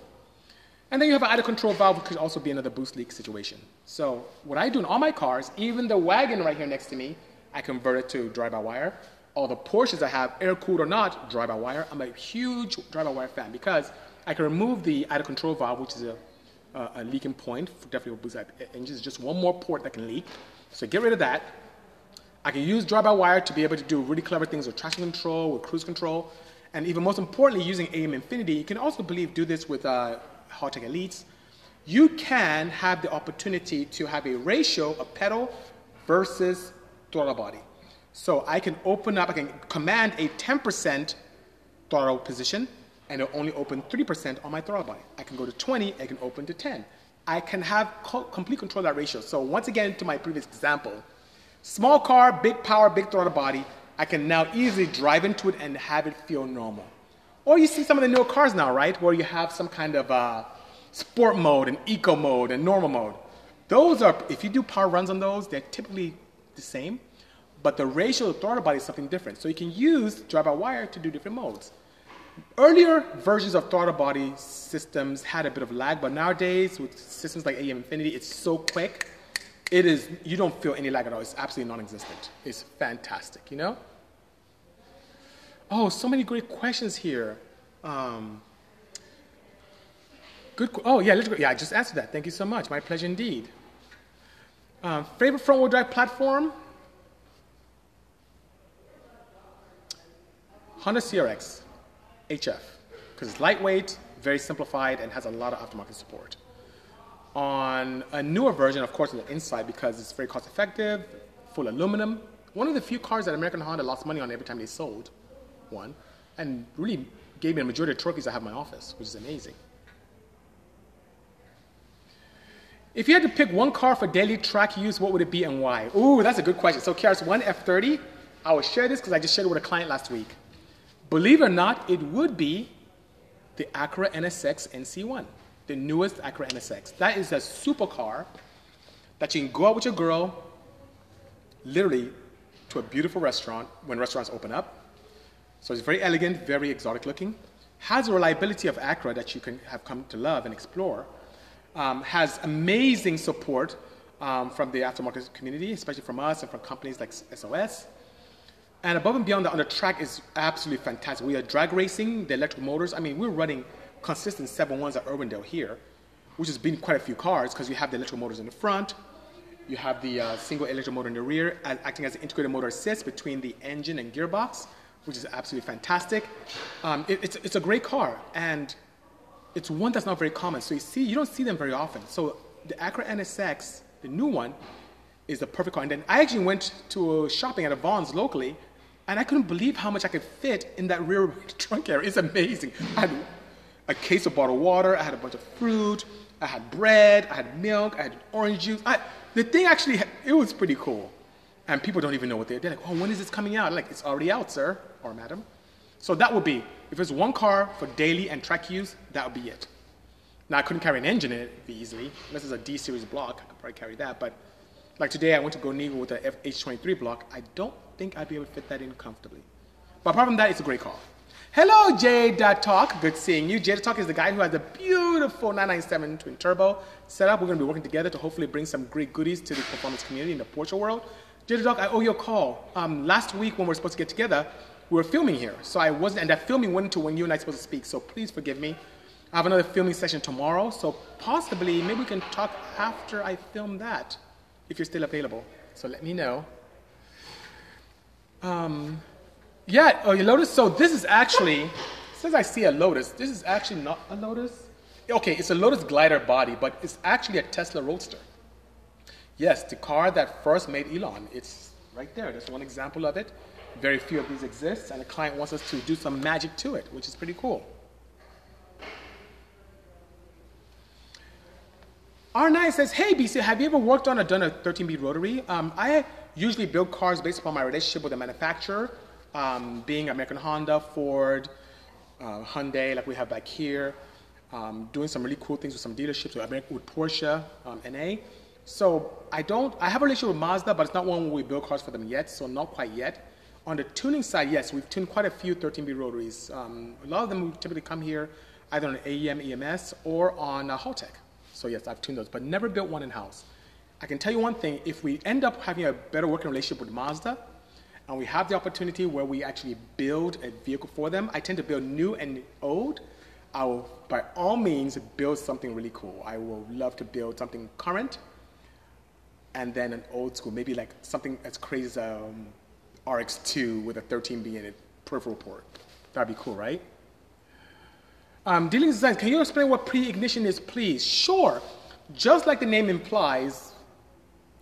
And then you have an idle control valve, which could also be another boost leak situation. So what I do in all my cars, even the wagon right here next to me, I convert it to drive-by-wire. All the Porsches I have, air-cooled or not, drive-by-wire. I'm a huge drive-by-wire fan because I can remove the idle control valve, which is a, a, a leaking point, for definitely for boost engines. It's just one more port that can leak. So get rid of that. I can use drive-by-wire to be able to do really clever things with traction control, with cruise control, and even most importantly, using AEM Infinity. You can also believe do this with uh, Haltech Elites, you can have the opportunity to have a ratio of pedal versus throttle body. So I can open up, I can command a 10% throttle position and it'll only open 3% on my throttle body. I can go to 20, I can open to 10. I can have co complete control of that ratio. So once again, to my previous example, small car, big power, big throttle body, I can now easily drive into it and have it feel normal. Or you see some of the newer cars now, right, where you have some kind of uh, sport mode and eco mode and normal mode. Those are, if you do power runs on those, they're typically the same, but the ratio of the throttle body is something different. So you can use drive-by-wire to do different modes. Earlier versions of throttle body systems had a bit of lag, but nowadays with systems like AEM Infinity, it's so quick. It is, you don't feel any lag at all. It's absolutely non-existent. It's fantastic, you know? Oh, so many great questions here. Um, good. Oh, yeah. Yeah, I just answered that. Thank you so much. My pleasure indeed. Um, favorite front wheel drive platform? Honda CRX HF, because it's lightweight, very simplified, and has a lot of aftermarket support. On a newer version, of course, on the Insight, because it's very cost effective, full aluminum. One of the few cars that American Honda lost money on every time they sold one, and really gave me a majority of trophies I have in my office, which is amazing. If you had to pick one car for daily track use, what would it be and why? Ooh, that's a good question. So KRS-One F30, I will share this because I just shared it with a client last week. Believe it or not, it would be the Acura NSX NC1, the newest Acura NSX. That is a supercar that you can go out with your girl, literally to a beautiful restaurant when restaurants open up, so it's very elegant, very exotic looking. Has a reliability of Acura that you can have come to love and explore. Um, has amazing support um, from the aftermarket community, especially from us and from companies like SOS. And above and beyond that, on the track is absolutely fantastic. We are drag racing, the electric motors. I mean, we're running consistent 7.1s at Irwindale here, which has been quite a few cars because you have the electric motors in the front, you have the uh, single electric motor in the rear, acting as an integrated motor assist between the engine and gearbox which is absolutely fantastic. Um, it, it's, it's a great car, and it's one that's not very common. So you see, you don't see them very often. So the Acura NSX, the new one, is the perfect car. And then I actually went to shopping at a Vons locally, and I couldn't believe how much I could fit in that rear trunk area. It's amazing. I had a case of bottled water, I had a bunch of fruit, I had bread, I had milk, I had orange juice. I, the thing actually, it was pretty cool. And people don't even know what they're, they're like, oh, when is this coming out? like, it's already out, sir or madam. So that would be, if it's one car for daily and track use, that would be it. Now, I couldn't carry an engine in it easily, unless it's a D-series block, I could probably carry that. But like today, I went to Golden Eagle with a H23 block. I don't think I'd be able to fit that in comfortably. But apart from that, it's a great car. Hello, Jada Talk. Good seeing you. Jada Talk is the guy who has a beautiful 997 twin turbo setup. We're going to be working together to hopefully bring some great goodies to the performance community in the Porsche world. Jada Talk, I owe you a call. Um, last week when we were supposed to get together, we were filming here. So I wasn't, and that filming went into when you and I were supposed to speak. So please forgive me. I have another filming session tomorrow. So possibly, maybe we can talk after I film that, if you're still available. So let me know. Um, yeah, oh, you Lotus. So this is actually, since I see a Lotus, this is actually not a Lotus. Okay, it's a Lotus glider body, but it's actually a Tesla Roadster. Yes, the car that first made Elon. It's right there. There's one example of it. Very few of these exist, and the client wants us to do some magic to it, which is pretty cool. R9 says, Hey BC, have you ever worked on or done a 13B rotary? Um, I usually build cars based upon my relationship with the manufacturer um, being American Honda, Ford, uh, Hyundai, like we have back here, um, doing some really cool things with some dealerships with, American, with Porsche, um, NA. So I don't, I have a relationship with Mazda, but it's not one where we build cars for them yet, so not quite yet. On the tuning side, yes, we've tuned quite a few 13B rotaries. Um, a lot of them typically come here either on AEM EMS or on uh, Haltech. So yes, I've tuned those, but never built one in-house. I can tell you one thing, if we end up having a better working relationship with Mazda, and we have the opportunity where we actually build a vehicle for them. I tend to build new and old. I will, by all means, build something really cool. I will love to build something current and then an old school, maybe like something as crazy as um, RX2 with a 13B in it, peripheral port. That'd be cool, right? Um, dealing design, can you explain what pre-ignition is, please? Sure. Just like the name implies,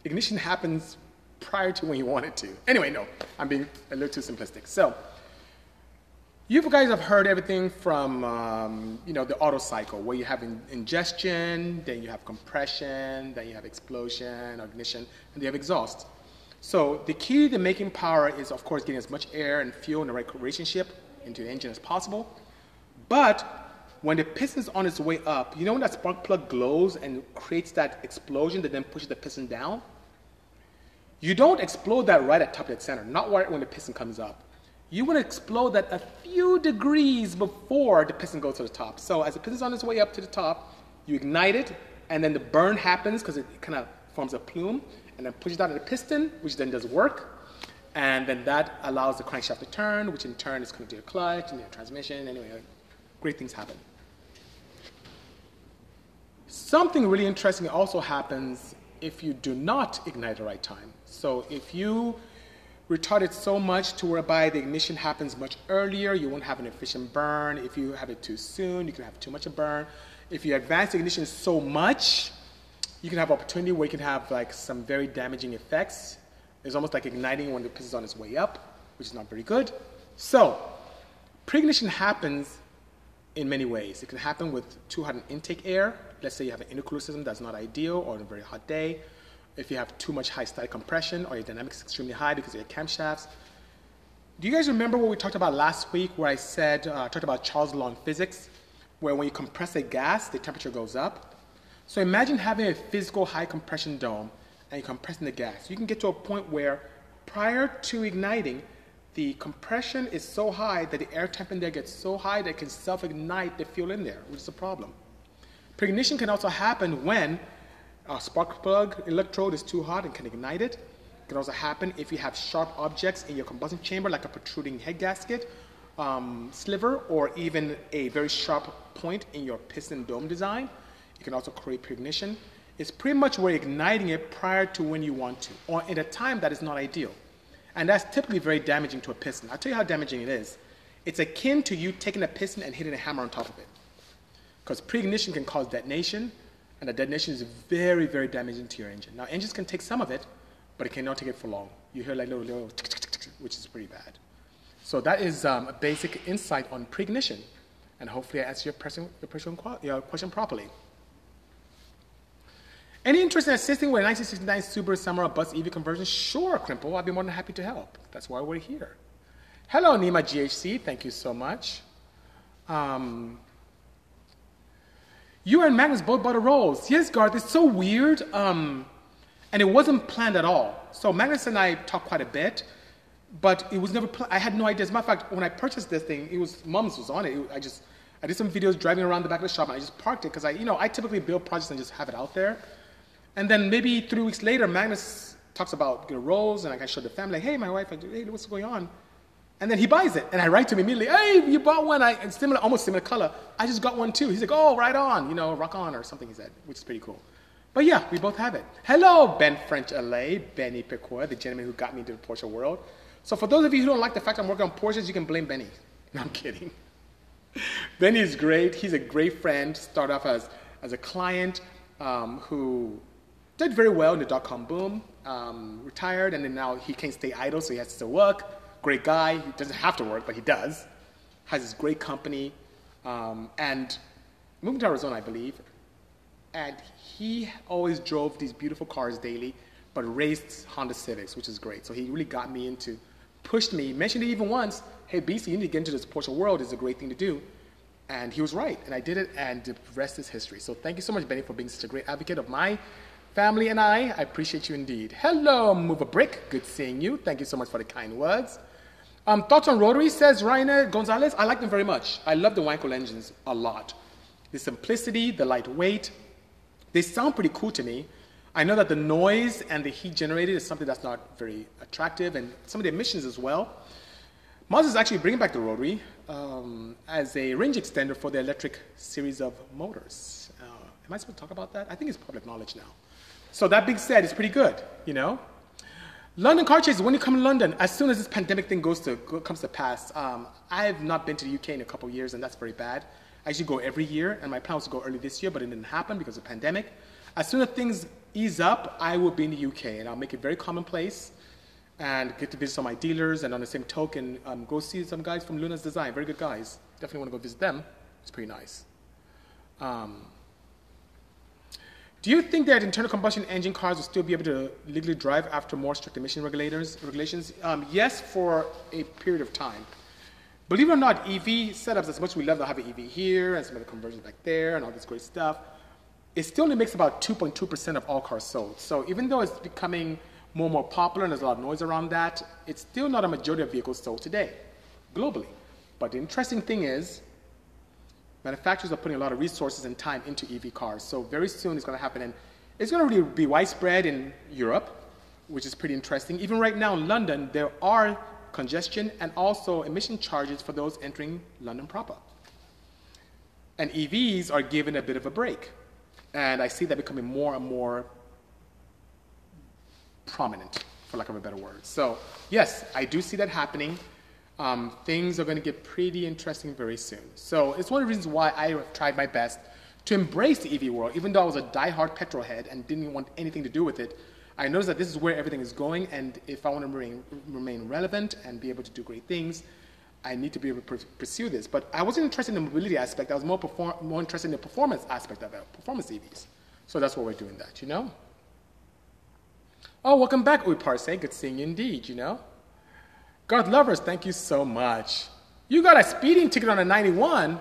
ignition happens prior to when you wanted to. Anyway, no, I'm being a little too simplistic. So, you guys have heard everything from um, you know the Otto cycle, where you have in ingestion, then you have compression, then you have explosion, ignition, and you have exhaust. So the key to making power is, of course, getting as much air and fuel in the right relationship into the engine as possible. But when the piston is on its way up, you know when that spark plug glows and creates that explosion that then pushes the piston down? You don't explode that right at top dead center, not right when the piston comes up. You want to explode that a few degrees before the piston goes to the top. So as the piston's on its way up to the top, you ignite it, and then the burn happens because it kind of forms a plume, and then pushes out of the piston, which then does work. And then that allows the crankshaft to turn, which in turn is connected to your clutch and your transmission. Anyway, great things happen. Something really interesting also happens if you do not ignite at the right time. So if you retard it so much to whereby the ignition happens much earlier, you won't have an efficient burn. If you have it too soon, you can have too much of burn. If you advance the ignition so much, you can have opportunity where you can have like some very damaging effects. It's almost like igniting when the piston is on its way up, which is not very good. So, pre-ignition happens in many ways. It can happen with too hot an intake air. Let's say you have an intercooler system that's not ideal or on a very hot day if you have too much high static compression or your dynamics is extremely high because of your camshafts. Do you guys remember what we talked about last week where I said, uh, I talked about Charles' law in physics, where when you compress a gas, the temperature goes up? So imagine having a physical high compression dome and you're compressing the gas. You can get to a point where prior to igniting, the compression is so high that the air temp in there gets so high that it can self-ignite the fuel in there, which is a problem. Preignition can also happen when a spark plug electrode is too hot and can ignite it. It can also happen if you have sharp objects in your combustion chamber, like a protruding head gasket, um, sliver, or even a very sharp point in your piston dome design. It can also create preignition. It's pretty much we're igniting it prior to when you want to, or at a time that is not ideal. And that's typically very damaging to a piston. I'll tell you how damaging it is. It's akin to you taking a piston and hitting a hammer on top of it. Because preignition can cause detonation, and the detonation is very, very damaging to your engine. Now, engines can take some of it, but it cannot take it for long. You hear like little, little, tick, tick, tick, which is pretty bad. So that is um, a basic insight on preignition, and hopefully I answered your, person, your, your question properly. Any interest in assisting with a 1969 Subaru Samurai bus EV conversion? Sure, Crimple. I'd be more than happy to help. That's why we're here. Hello, Nima GHC. Thank you so much. Um, you and Magnus both bought a Rolls. Yes, Garth, it's so weird. Um, and it wasn't planned at all. So Magnus and I talked quite a bit. but it was never. Pl- I had no idea. As a matter of fact, when I purchased this thing, it was mom's was on it. it. I just I did some videos driving around the back of the shop, and I just parked it because I, you know, I typically build projects and just have it out there. And then maybe three weeks later, Magnus talks about you know, Rolls, and I show the family, hey, my wife, hey, what's going on? And then he buys it, and I write to him immediately, hey, you bought one, I, similar, almost similar color. I just got one too. He's like, oh, right on, you know, rock on, or something he said, which is pretty cool. But yeah, we both have it. Hello, Ben French LA, Benny Picoy, the gentleman who got me into the Porsche world. So for those of you who don't like the fact I'm working on Porsches, you can blame Benny. No, I'm kidding. Benny is great. He's a great friend. Started off as, as a client um, who did very well in the dot com boom, um, retired, and then now he can't stay idle, so he has to work. Great guy. He doesn't have to work, but he does. Has this great company, um, and moved to Arizona, I believe. And he always drove these beautiful cars daily, but raced Honda Civics, which is great. So he really got me into, pushed me, mentioned it even once. Hey, BC, you need to get into this Porsche world. It's a great thing to do. And he was right, and I did it, and the rest is history. So thank you so much, Benny, for being such a great advocate of my family and I. I appreciate you indeed. Hello, Move a Brick. Good seeing you. Thank you so much for the kind words. Um, thoughts on rotary, says Rainer Gonzalez. I like them very much. I love the Wankel engines a lot. The simplicity, the lightweight, they sound pretty cool to me. I know that the noise and the heat generated is something that's not very attractive, and some of the emissions as well. Mazda is actually bringing back the rotary um, as a range extender for the electric series of motors. Uh, am I supposed to talk about that? I think it's public knowledge now. So that being said, it's pretty good, you know. London car chases. When you come to London, as soon as this pandemic thing goes to comes to pass, um, I have not been to the UK in a couple years, and that's very bad. I usually go every year, and my plan was to go early this year, but it didn't happen because of the pandemic. As soon as things ease up, I will be in the UK, and I'll make it very commonplace and get to visit some of my dealers, and on the same token, um, go see some guys from Luna's Design, very good guys. Definitely want to go visit them. It's pretty nice. Um, do you think that internal combustion engine cars will still be able to legally drive after more strict emission regulators, regulations? Um, yes, for a period of time. Believe it or not, EV setups, as much as we love to have an EV here and some of the conversions back there and all this great stuff, it still only makes about 2.2% of all cars sold. So even though it's becoming more and more popular and there's a lot of noise around that, it's still not a majority of vehicles sold today, globally. But the interesting thing is, manufacturers are putting a lot of resources and time into EV cars. So very soon it's going to happen. And it's going to really be widespread in Europe, which is pretty interesting. Even right now in London, there are congestion and also emission charges for those entering London proper. And EVs are given a bit of a break. And I see that becoming more and more prominent, for lack of a better word. So, yes, I do see that happening um, things are going to get pretty interesting very soon. So it's one of the reasons why I tried my best to embrace the EV world, even though I was a die-hard petrol head and didn't want anything to do with it. I noticed that this is where everything is going, and if I want to remain, remain relevant and be able to do great things, I need to be able to pursue this. But I wasn't interested in the mobility aspect. I was more, perform- more interested in the performance aspect of it, performance EVs. So that's why we're doing that, you know? Oh, welcome back, Uy Parse. Good seeing you indeed, you know? God lovers, thank you so much. You got a speeding ticket on a 91.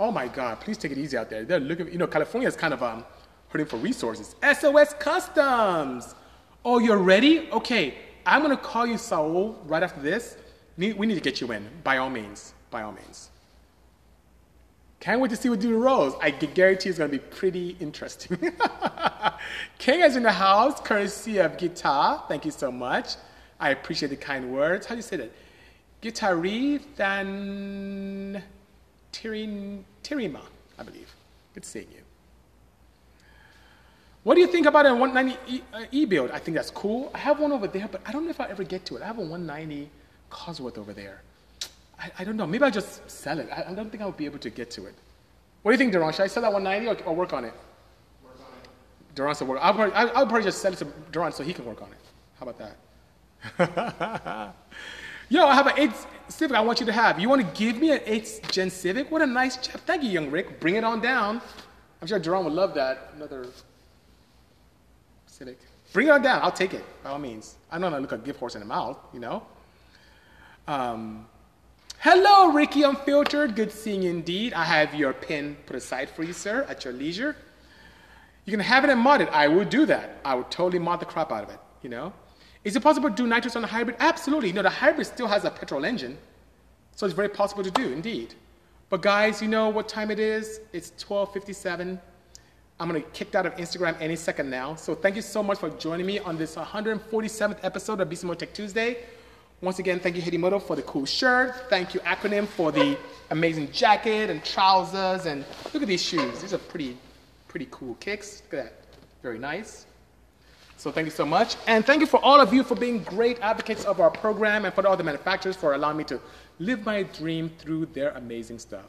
Oh my God, please take it easy out there. They're looking, you know, California is kind of um, hurting for resources. SOS Customs. Oh, you're ready? Okay, I'm gonna call you Saul right after this. We need to get you in, by all means, by all means. Can't wait to see what do the Rolls. I guarantee it's gonna be pretty interesting. King is in the house, courtesy of Guitar. Thank you so much. I appreciate the kind words. How do you say that? Gitari than Tirin, Tirima, I believe. Good seeing you. What do you think about a 190 e, uh, e build? I think that's cool. I have one over there, but I don't know if I'll ever get to it. I have a 190 Cosworth over there. I, I don't know. Maybe I'll just sell it. I, I, don't think I'll be able to get to it. What do you think, Duran? Should I sell that 190 or, or work on it? Work on it. Duran said work. I'll probably, I'll probably just sell it to Duran so he can work on it. How about that? Yo, I have an 8 Civic I want you to have. You want to give me an 8 Gen Civic? What a nice chap. Thank you, young Rick. Bring it on down. I'm sure Jerome would love that. Another Civic. Bring it on down. I'll take it, by all means. I'm not going to look a gift horse in the mouth, you know? Um, hello, Ricky Unfiltered. Good seeing you indeed. I have your pin put aside for you, sir, at your leisure. You can have it and mod it. I would do that. I would totally mod the crap out of it, you know? Is it possible to do nitrous on a hybrid? Absolutely. No, the hybrid still has a petrol engine. So it's very possible to do, indeed. But guys, you know what time it is? It's 1257. I'm going to get kicked out of Instagram any second now. So thank you so much for joining me on this 147th episode of Bisimoto Tech Tuesday. Once again, thank you Hidimoto for the cool shirt. Thank you Acronym for the amazing jacket and trousers. And look at these shoes. These are pretty, pretty cool kicks. Look at that. Very nice. So thank you so much. And thank you for all of you for being great advocates of our program and for all the manufacturers for allowing me to live my dream through their amazing stuff.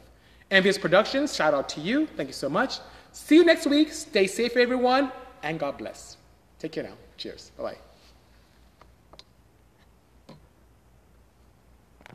Envious Productions, shout out to you. Thank you so much. See you next week. Stay safe, everyone, and God bless. Take care now. Cheers. Bye bye.